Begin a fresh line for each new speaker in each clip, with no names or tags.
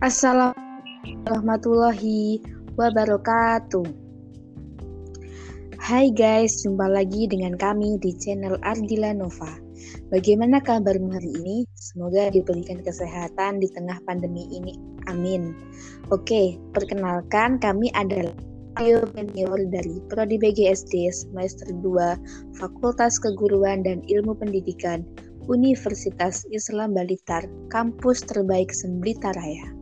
Assalamualaikum warahmatullahi wabarakatuh. Hai guys, jumpa lagi dengan kami di channel Ardila Nova. Bagaimana kabarmu hari ini? Semoga diberikan kesehatan di tengah pandemi ini. Amin. Oke, perkenalkan kami adalah Ayo Senior dari Prodi BGSD semester 2 Fakultas Keguruan dan Ilmu Pendidikan Universitas Islam Balitar, kampus terbaik Semblita Raya.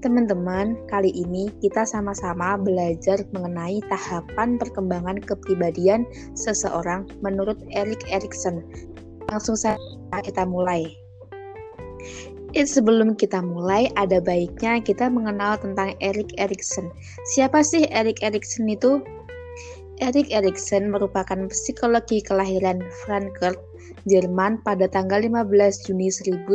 Teman-teman, kali ini kita sama-sama belajar mengenai tahapan perkembangan kepribadian seseorang menurut Erik Erikson. Langsung saja kita mulai. Eh, sebelum kita mulai, ada baiknya kita mengenal tentang Erik Erikson. Siapa sih Erik Erikson itu? Erik Erikson merupakan psikologi kelahiran Frankfurt Jerman pada tanggal 15 Juni 1902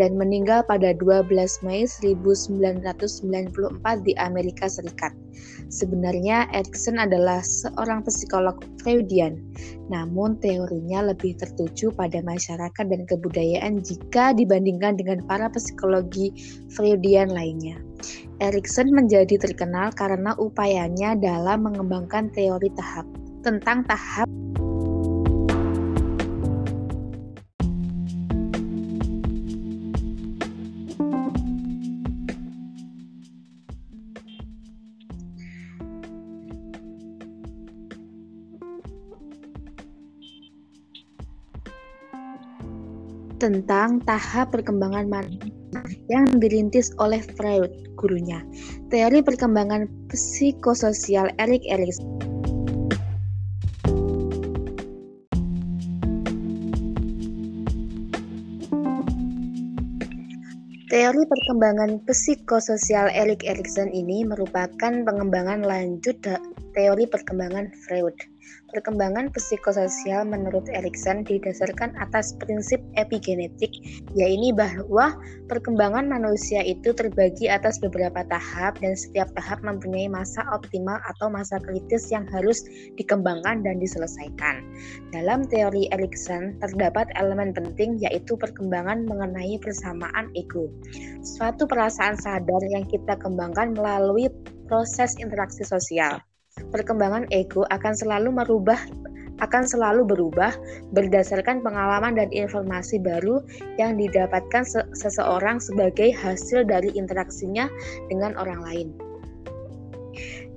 dan meninggal pada 12 Mei 1994 di Amerika Serikat. Sebenarnya Erikson adalah seorang psikolog Freudian, namun teorinya lebih tertuju pada masyarakat dan kebudayaan jika dibandingkan dengan para psikologi Freudian lainnya. Erikson menjadi terkenal karena upayanya dalam mengembangkan teori tahap tentang tahap tentang tahap perkembangan manusia yang dirintis oleh Freud, gurunya. Teori perkembangan psikososial Erik Erikson Teori perkembangan psikososial Erik Erikson ini merupakan pengembangan lanjut teori perkembangan Freud. Perkembangan psikososial menurut Erikson didasarkan atas prinsip epigenetik, yaitu bahwa perkembangan manusia itu terbagi atas beberapa tahap dan setiap tahap mempunyai masa optimal atau masa kritis yang harus dikembangkan dan diselesaikan. Dalam teori Erikson terdapat elemen penting yaitu perkembangan mengenai persamaan ego. Suatu perasaan sadar yang kita kembangkan melalui proses interaksi sosial. Perkembangan ego akan selalu merubah akan selalu berubah berdasarkan pengalaman dan informasi baru yang didapatkan se seseorang sebagai hasil dari interaksinya dengan orang lain.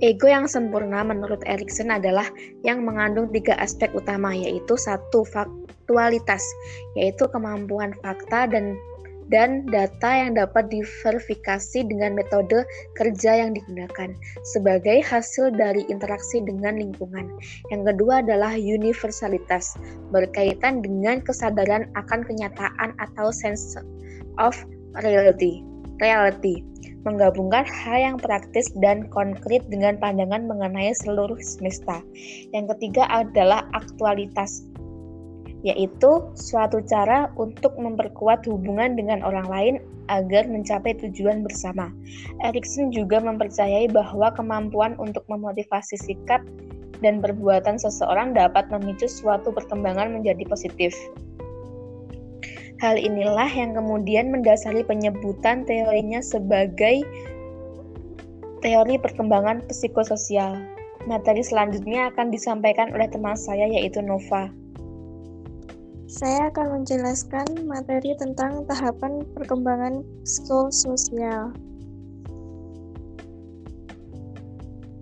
Ego yang sempurna menurut Erikson adalah yang mengandung tiga aspek utama yaitu satu faktualitas yaitu kemampuan fakta dan dan data yang dapat diverifikasi dengan metode kerja yang digunakan sebagai hasil dari interaksi dengan lingkungan. Yang kedua adalah universalitas, berkaitan dengan kesadaran akan kenyataan atau sense of reality. Reality menggabungkan hal yang praktis dan konkret dengan pandangan mengenai seluruh semesta. Yang ketiga adalah aktualitas, yaitu suatu cara untuk memperkuat hubungan dengan orang lain agar mencapai tujuan bersama. Erikson juga mempercayai bahwa kemampuan untuk memotivasi sikap dan perbuatan seseorang dapat memicu suatu perkembangan menjadi positif. Hal inilah yang kemudian mendasari penyebutan teorinya sebagai teori perkembangan psikososial. Materi selanjutnya akan disampaikan oleh teman saya yaitu Nova.
Saya akan menjelaskan materi tentang tahapan perkembangan psikososial.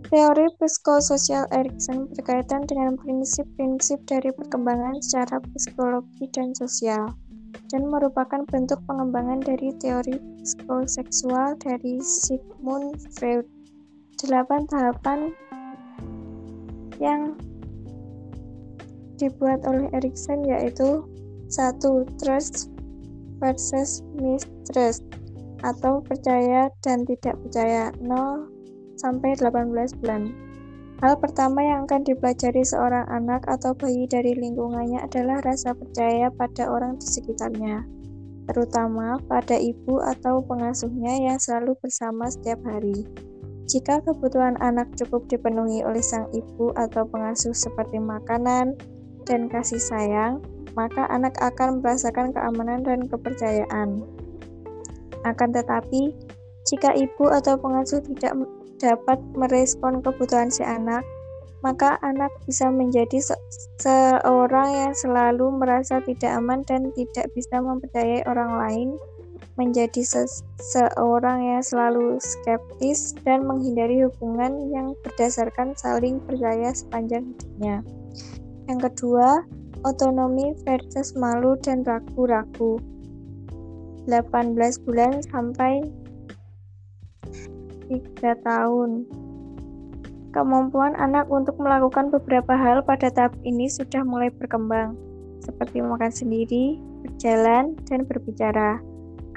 Teori psikososial Erikson berkaitan dengan prinsip-prinsip dari perkembangan secara psikologi dan sosial, dan merupakan bentuk pengembangan dari teori psikoseksual dari Sigmund Freud. Delapan tahapan yang dibuat oleh Erikson yaitu satu Trust versus mistrust atau percaya dan tidak percaya 0 sampai 18 bulan. Hal pertama yang akan dipelajari seorang anak atau bayi dari lingkungannya adalah rasa percaya pada orang di sekitarnya, terutama pada ibu atau pengasuhnya yang selalu bersama setiap hari. Jika kebutuhan anak cukup dipenuhi oleh sang ibu atau pengasuh seperti makanan, dan kasih sayang, maka anak akan merasakan keamanan dan kepercayaan. Akan tetapi, jika ibu atau pengasuh tidak dapat merespon kebutuhan si anak, maka anak bisa menjadi se seorang yang selalu merasa tidak aman dan tidak bisa mempercayai orang lain, menjadi se seorang yang selalu skeptis dan menghindari hubungan yang berdasarkan saling percaya sepanjang hidupnya. Yang kedua, otonomi versus malu dan ragu-ragu. 18 bulan sampai 3 tahun. Kemampuan anak untuk melakukan beberapa hal pada tahap ini sudah mulai berkembang, seperti makan sendiri, berjalan, dan berbicara.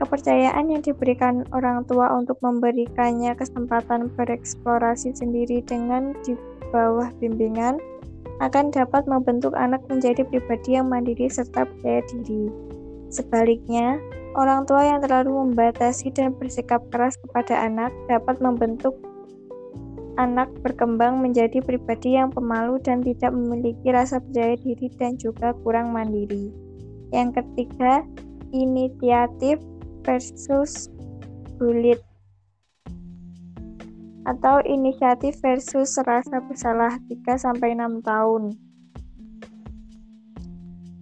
Kepercayaan yang diberikan orang tua untuk memberikannya kesempatan bereksplorasi sendiri dengan di bawah bimbingan akan dapat membentuk anak menjadi pribadi yang mandiri serta percaya diri. Sebaliknya, orang tua yang terlalu membatasi dan bersikap keras kepada anak dapat membentuk anak berkembang menjadi pribadi yang pemalu dan tidak memiliki rasa percaya diri dan juga kurang mandiri. Yang ketiga, inisiatif versus bullied atau inisiatif versus rasa bersalah 3 sampai 6 tahun.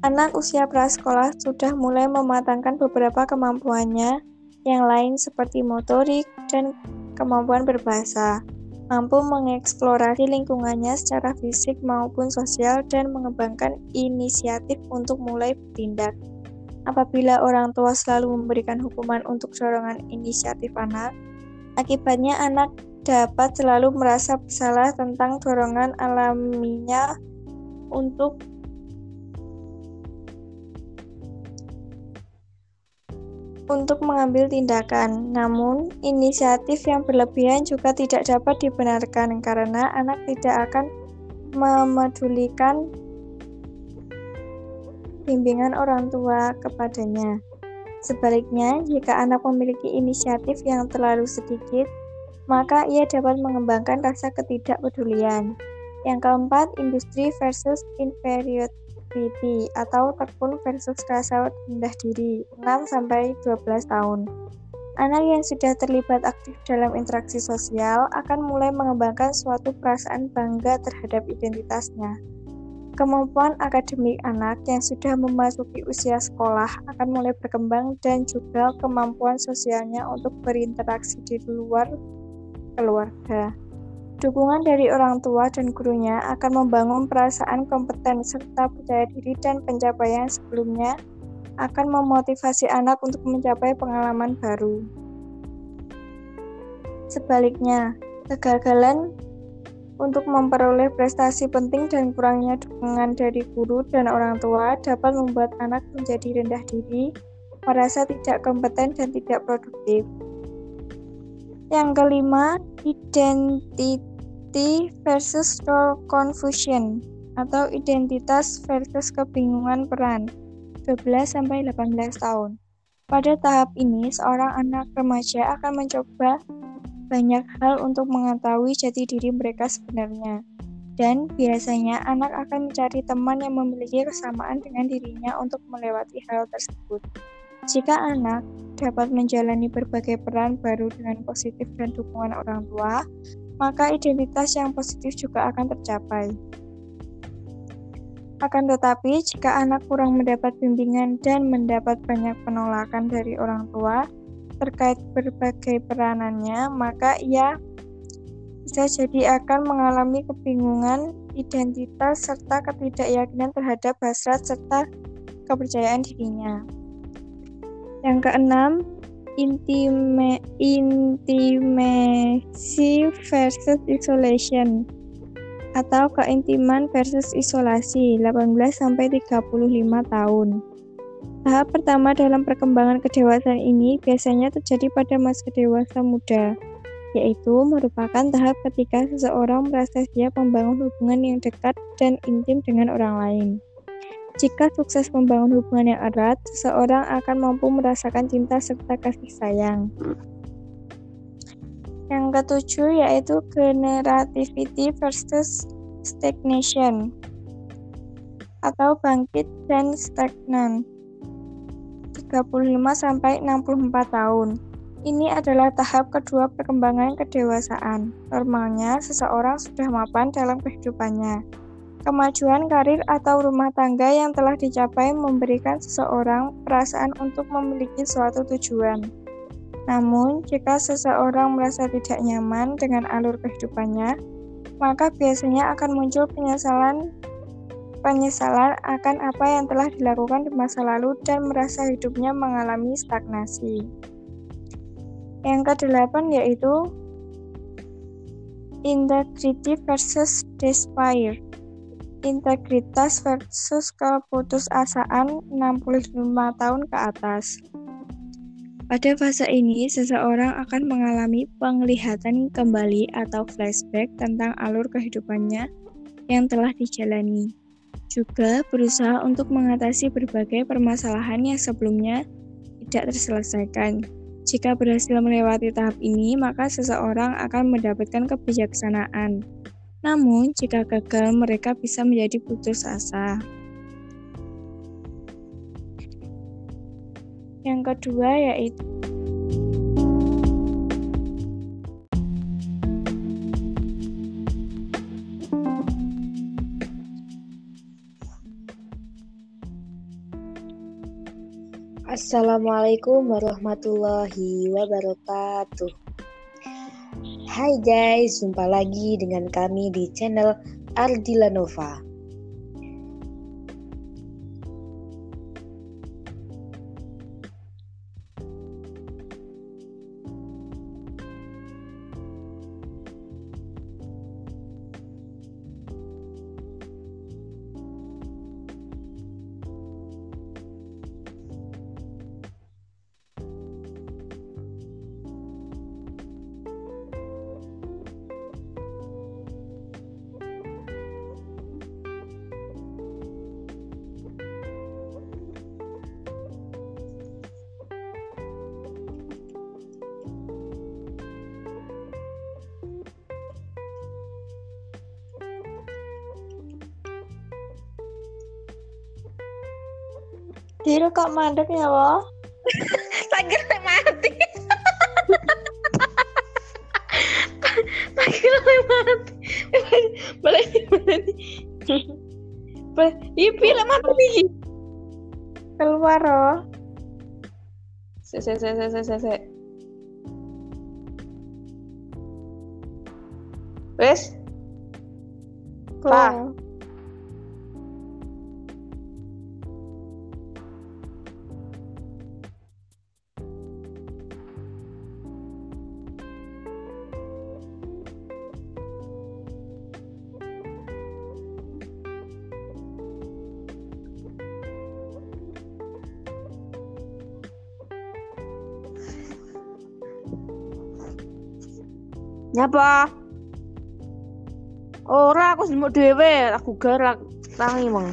Anak usia prasekolah sudah mulai mematangkan beberapa kemampuannya, yang lain seperti motorik dan kemampuan berbahasa mampu mengeksplorasi lingkungannya secara fisik maupun sosial dan mengembangkan inisiatif untuk mulai bertindak. Apabila orang tua selalu memberikan hukuman untuk dorongan inisiatif anak, akibatnya anak dapat selalu merasa bersalah tentang dorongan alaminya untuk untuk mengambil tindakan. Namun, inisiatif yang berlebihan juga tidak dapat dibenarkan karena anak tidak akan memedulikan bimbingan orang tua kepadanya. Sebaliknya, jika anak memiliki inisiatif yang terlalu sedikit, maka ia dapat mengembangkan rasa ketidakpedulian. Yang keempat, industri versus inferiority atau tekun versus rasa rendah diri 6-12 tahun. Anak yang sudah terlibat aktif dalam interaksi sosial akan mulai mengembangkan suatu perasaan bangga terhadap identitasnya. Kemampuan akademik anak yang sudah memasuki usia sekolah akan mulai berkembang dan juga kemampuan sosialnya untuk berinteraksi di luar keluarga. Dukungan dari orang tua dan gurunya akan membangun perasaan kompeten serta percaya diri dan pencapaian sebelumnya akan memotivasi anak untuk mencapai pengalaman baru. Sebaliknya, kegagalan untuk memperoleh prestasi penting dan kurangnya dukungan dari guru dan orang tua dapat membuat anak menjadi rendah diri, merasa tidak kompeten dan tidak produktif. Yang kelima, identity versus role confusion atau identitas versus kebingungan peran 12 sampai 18 tahun. Pada tahap ini, seorang anak remaja akan mencoba banyak hal untuk mengetahui jati diri mereka sebenarnya. Dan biasanya anak akan mencari teman yang memiliki kesamaan dengan dirinya untuk melewati hal tersebut. Jika anak dapat menjalani berbagai peran baru dengan positif dan dukungan orang tua, maka identitas yang positif juga akan tercapai. Akan tetapi, jika anak kurang mendapat bimbingan dan mendapat banyak penolakan dari orang tua terkait berbagai peranannya, maka ia bisa jadi akan mengalami kebingungan identitas serta ketidakyakinan terhadap hasrat serta kepercayaan dirinya. Yang keenam, intime, intimacy versus isolation atau keintiman versus isolasi 18 sampai 35 tahun. Tahap pertama dalam perkembangan kedewasaan ini biasanya terjadi pada masa dewasa muda, yaitu merupakan tahap ketika seseorang merasa siap membangun hubungan yang dekat dan intim dengan orang lain. Jika sukses membangun hubungan yang erat, seseorang akan mampu merasakan cinta serta kasih sayang. Yang ketujuh yaitu generativity versus stagnation atau bangkit dan stagnan. 35 sampai 64 tahun. Ini adalah tahap kedua perkembangan kedewasaan. Normalnya, seseorang sudah mapan dalam kehidupannya. Kemajuan karir atau rumah tangga yang telah dicapai memberikan seseorang perasaan untuk memiliki suatu tujuan. Namun, jika seseorang merasa tidak nyaman dengan alur kehidupannya, maka biasanya akan muncul penyesalan penyesalan akan apa yang telah dilakukan di masa lalu dan merasa hidupnya mengalami stagnasi. Yang kedelapan yaitu integrity versus despair integritas versus keputusasaan 65 tahun ke atas. Pada fase ini, seseorang akan mengalami penglihatan kembali atau flashback tentang alur kehidupannya yang telah dijalani. Juga berusaha untuk mengatasi berbagai permasalahan yang sebelumnya tidak terselesaikan. Jika berhasil melewati tahap ini, maka seseorang akan mendapatkan kebijaksanaan, namun, jika gagal, mereka bisa menjadi putus asa. Yang kedua yaitu
Assalamualaikum warahmatullahi wabarakatuh. Hai guys, jumpa lagi dengan kami di channel Ardila Nova.
Mandek ya,
tak kira mati. kira mati. Balik balik. Iya, pilih mati.
Keluar, oh.
Se se se se se se. se. Wes? Nyapa? Ora aku sing dhewe, aku gerak tangi mong.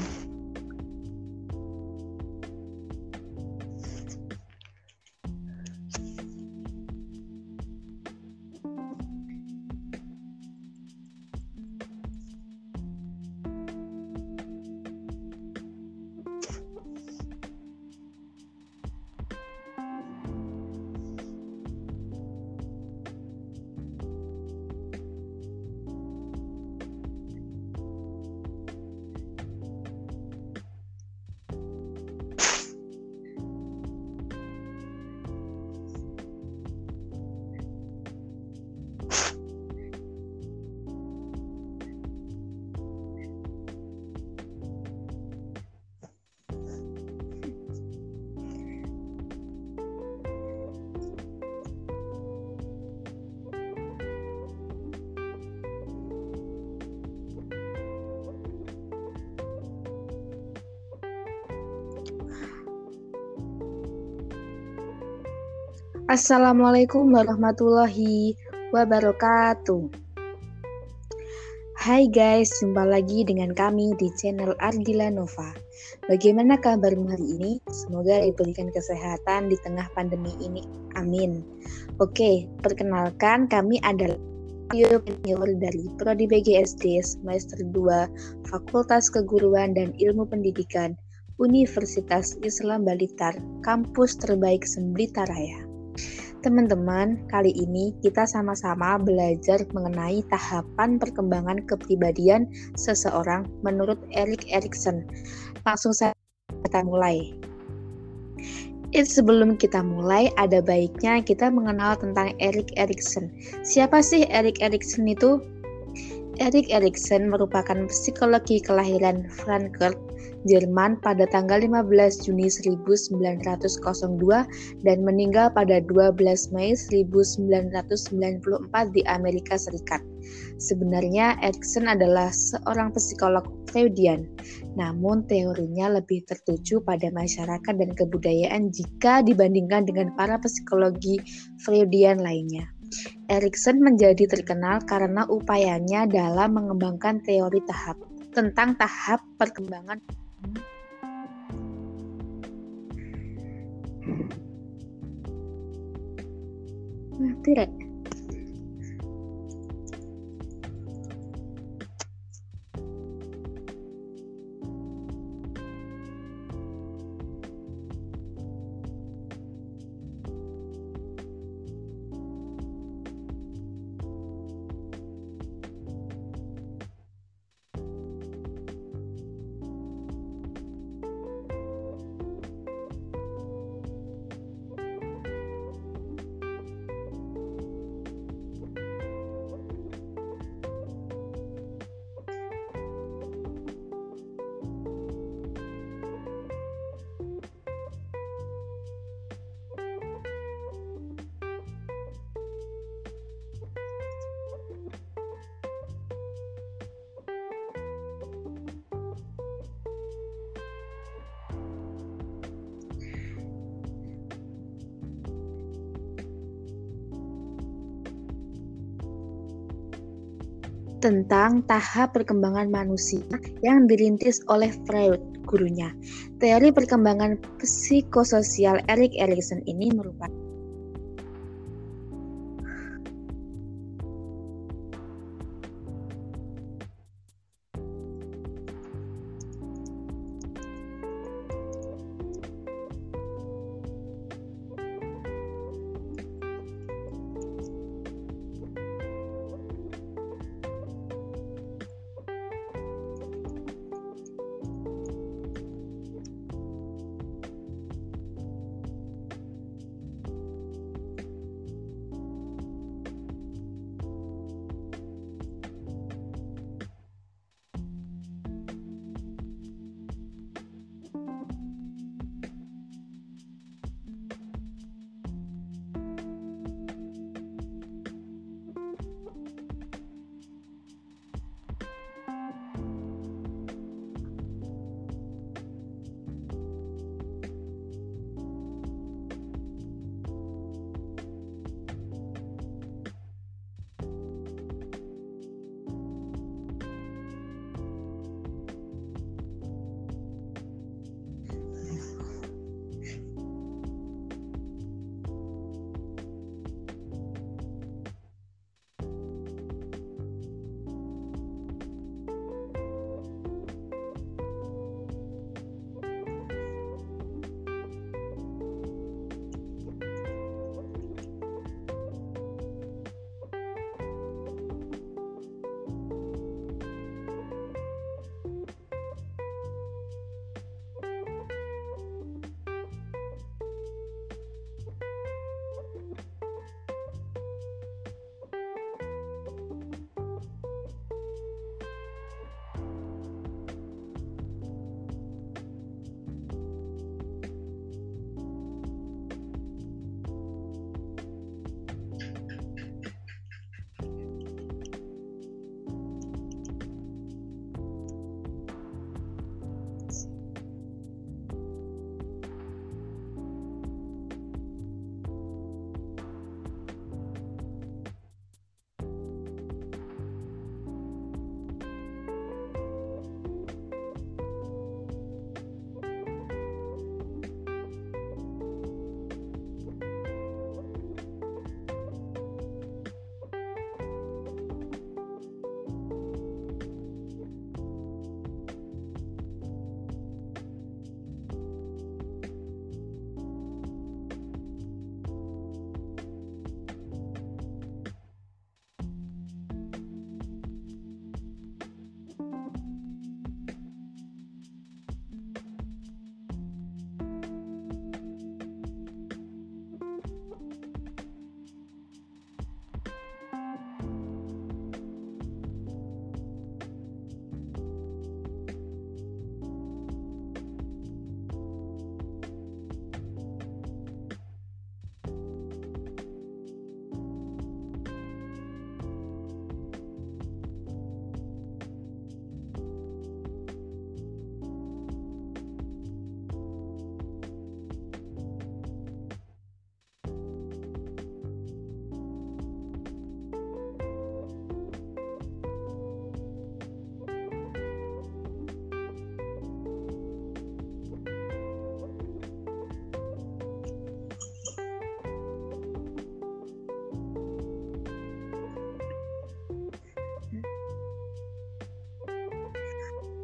Assalamualaikum warahmatullahi wabarakatuh. Hai guys, jumpa lagi dengan kami di channel Ardila Nova. Bagaimana kabarmu hari ini? Semoga diberikan kesehatan di tengah pandemi ini. Amin. Oke, perkenalkan kami adalah Video Penyiar dari Prodi BGSD semester 2 Fakultas Keguruan dan Ilmu Pendidikan Universitas Islam Balitar, kampus terbaik Semblitaraya. Teman-teman, kali ini kita sama-sama belajar mengenai tahapan perkembangan kepribadian seseorang menurut Erik Erikson. Langsung saja kita mulai. It, sebelum kita mulai, ada baiknya kita mengenal tentang Erik Erikson. Siapa sih Erik Erikson itu? Erik Erikson merupakan psikologi kelahiran Frankfurt, Jerman pada tanggal 15 Juni 1902 dan meninggal pada 12 Mei 1994 di Amerika Serikat. Sebenarnya Erikson adalah seorang psikolog Freudian, namun teorinya lebih tertuju pada masyarakat dan kebudayaan jika dibandingkan dengan para psikologi Freudian lainnya. Erikson menjadi terkenal karena upayanya dalam mengembangkan teori tahap tentang tahap perkembangan tidak tentang tahap perkembangan manusia yang dirintis oleh Freud, gurunya. Teori perkembangan psikososial Erik Erikson ini merupakan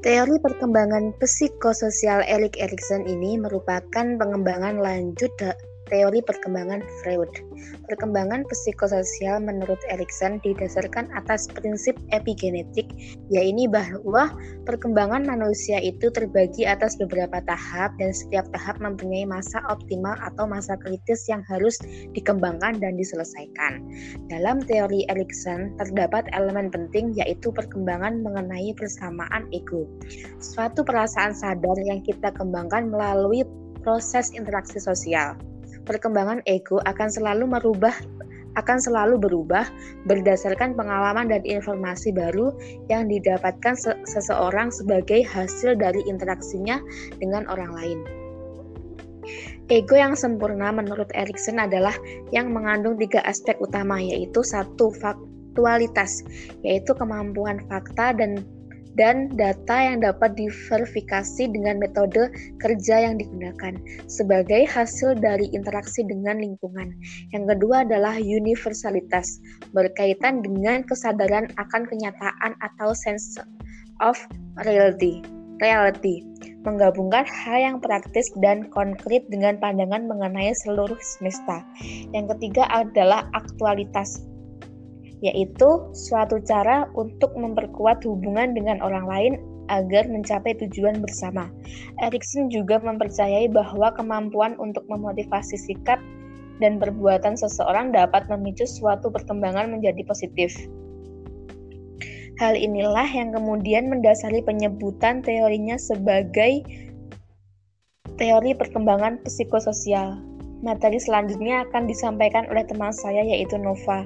Teori perkembangan psikososial Erik Erikson ini merupakan pengembangan lanjut teori perkembangan Freud. Perkembangan psikososial menurut Erikson didasarkan atas prinsip epigenetik, yaitu bahwa perkembangan manusia itu terbagi atas beberapa tahap dan setiap tahap mempunyai masa optimal atau masa kritis yang harus dikembangkan dan diselesaikan. Dalam teori Erikson terdapat elemen penting yaitu perkembangan mengenai persamaan ego. Suatu perasaan sadar yang kita kembangkan melalui proses interaksi sosial perkembangan ego akan selalu merubah akan selalu berubah berdasarkan pengalaman dan informasi baru yang didapatkan se seseorang sebagai hasil dari interaksinya dengan orang lain. Ego yang sempurna menurut Erikson adalah yang mengandung tiga aspek utama yaitu satu faktualitas yaitu kemampuan fakta dan dan data yang dapat diverifikasi dengan metode kerja yang digunakan sebagai hasil dari interaksi dengan lingkungan. Yang kedua adalah universalitas, berkaitan dengan kesadaran akan kenyataan atau sense of reality. Reality menggabungkan hal yang praktis dan konkret dengan pandangan mengenai seluruh semesta. Yang ketiga adalah aktualitas, yaitu suatu cara untuk memperkuat hubungan dengan orang lain agar mencapai tujuan bersama. Erikson juga mempercayai bahwa kemampuan untuk memotivasi sikap dan perbuatan seseorang dapat memicu suatu perkembangan menjadi positif. Hal inilah yang kemudian mendasari penyebutan teorinya sebagai teori perkembangan psikososial. Materi selanjutnya akan disampaikan oleh teman saya yaitu Nova.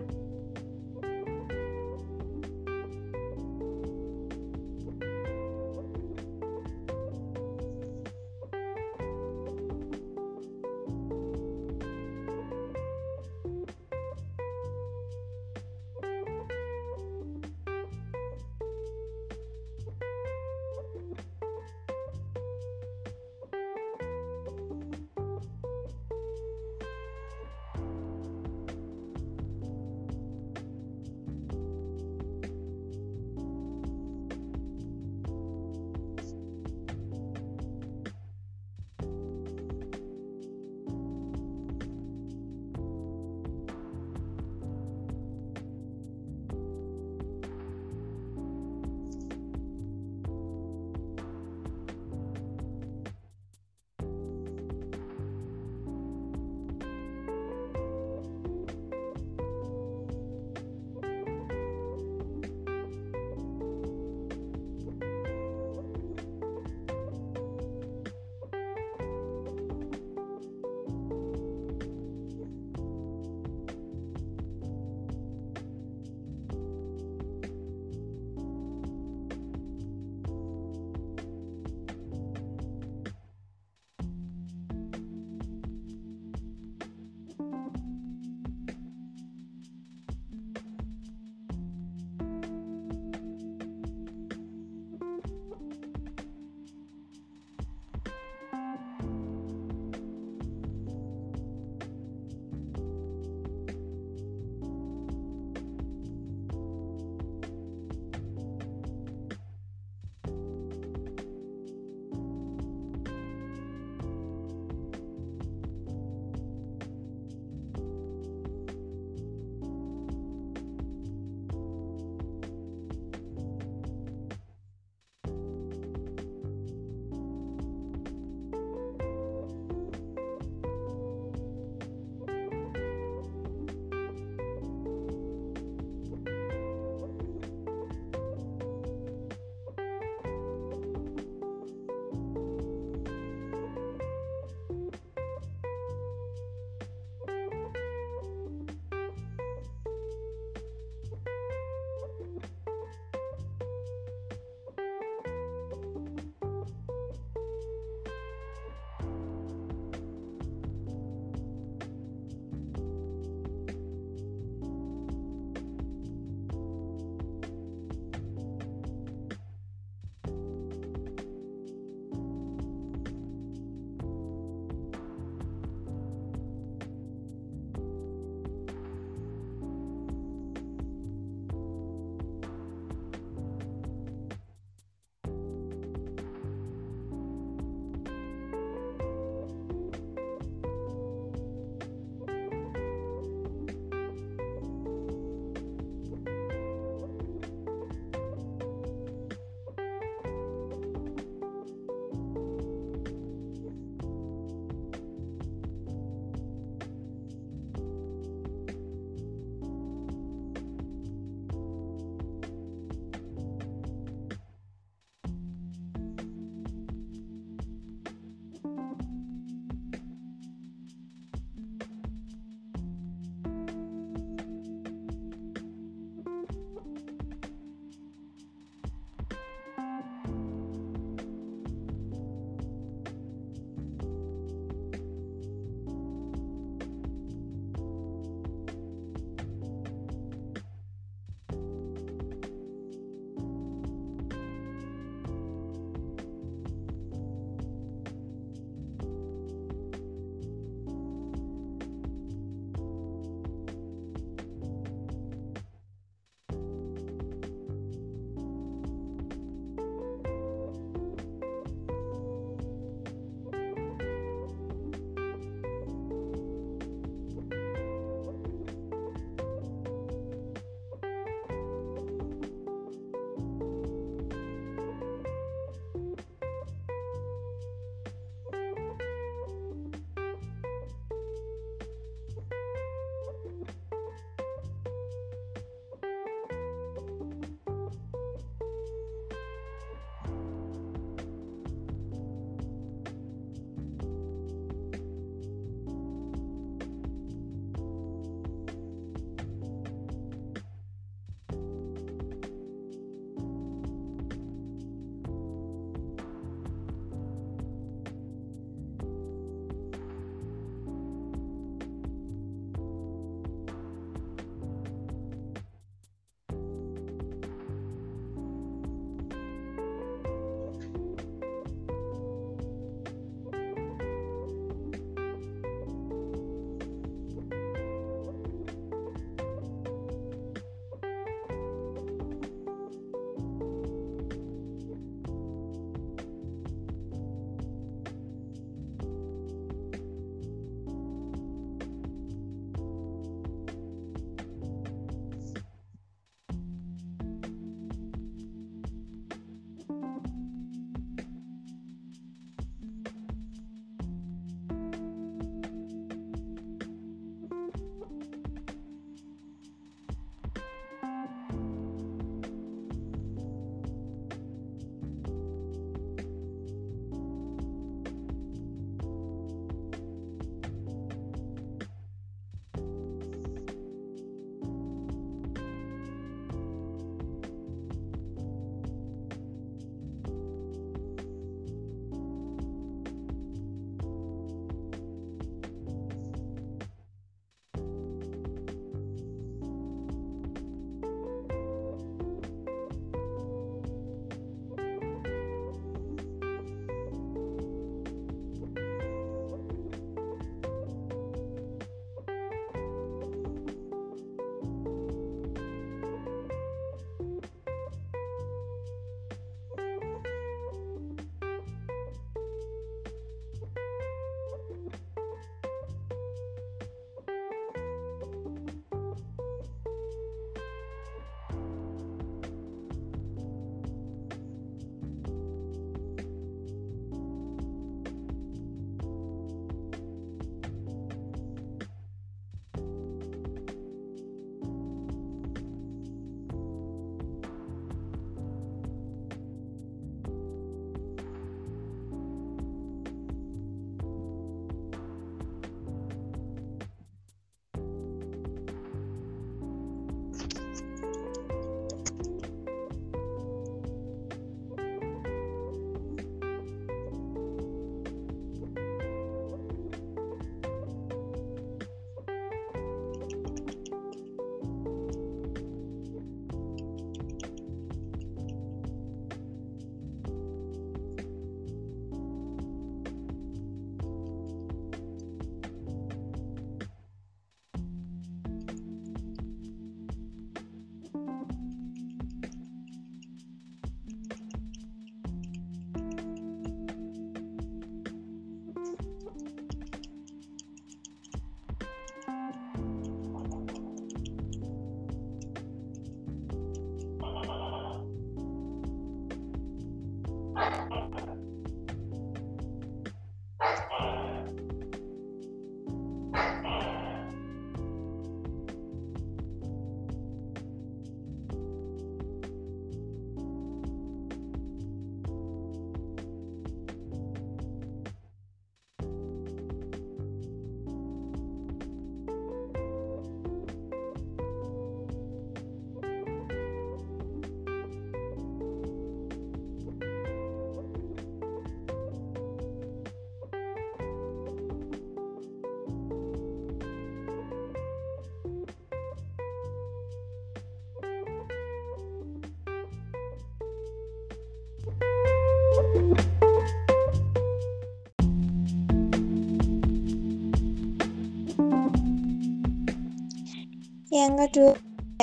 Yang kedua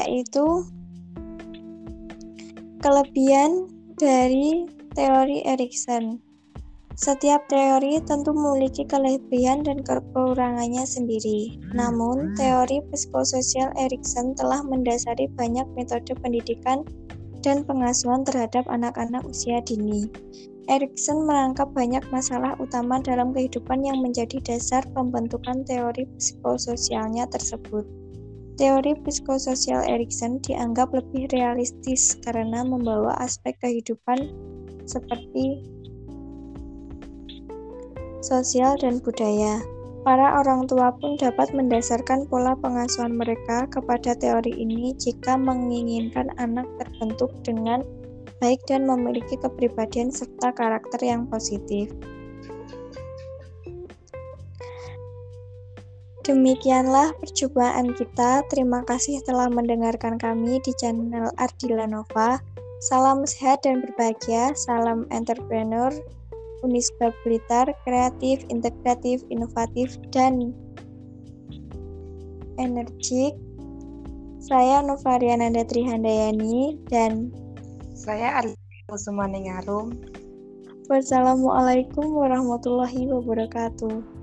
yaitu kelebihan dari teori Erikson. Setiap teori tentu memiliki kelebihan dan kekurangannya sendiri. Namun, teori psikososial Erikson telah mendasari banyak metode pendidikan dan pengasuhan terhadap anak-anak usia dini. Erikson merangkap banyak masalah utama dalam kehidupan yang menjadi dasar pembentukan teori psikososialnya tersebut. Teori psikososial Erikson dianggap lebih realistis karena membawa aspek kehidupan seperti sosial, dan budaya. Para orang tua pun dapat mendasarkan pola pengasuhan mereka kepada teori ini jika menginginkan anak terbentuk dengan baik dan memiliki kepribadian serta karakter yang positif. Demikianlah percobaan kita. Terima kasih telah mendengarkan kami di channel Ardila Nova. Salam sehat dan berbahagia. Salam entrepreneur. Unisba Blitar, kreatif, integratif, inovatif, dan energik. Saya Novariananda Trihandayani dan
saya Arif Kusuma Wassalamualaikum
warahmatullahi wabarakatuh.